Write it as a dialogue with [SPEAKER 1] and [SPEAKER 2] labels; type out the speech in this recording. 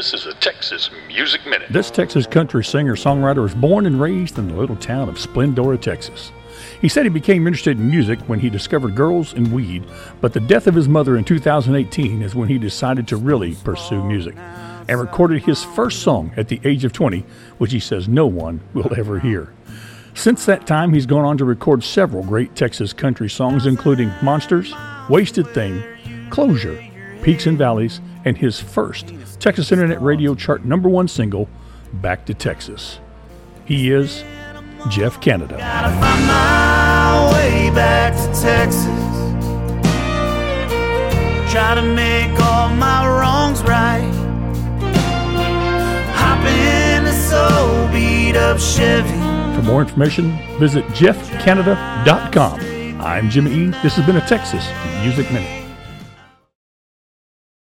[SPEAKER 1] This is a Texas Music Minute.
[SPEAKER 2] This Texas country singer songwriter was born and raised in the little town of Splendora, Texas. He said he became interested in music when he discovered girls and weed, but the death of his mother in 2018 is when he decided to really pursue music and recorded his first song at the age of 20, which he says no one will ever hear. Since that time, he's gone on to record several great Texas country songs, including Monsters, Wasted Thing, Closure, Peaks and Valleys, and his first Texas Internet Radio chart number one single, Back to Texas. He is Jeff Canada.
[SPEAKER 3] Gotta find my way back to Texas. Try to make all my wrongs right. Hop in a so beat up Chevy.
[SPEAKER 2] For more information, visit jeffcanada.com. I'm Jimmy E. This has been a Texas Music Minute.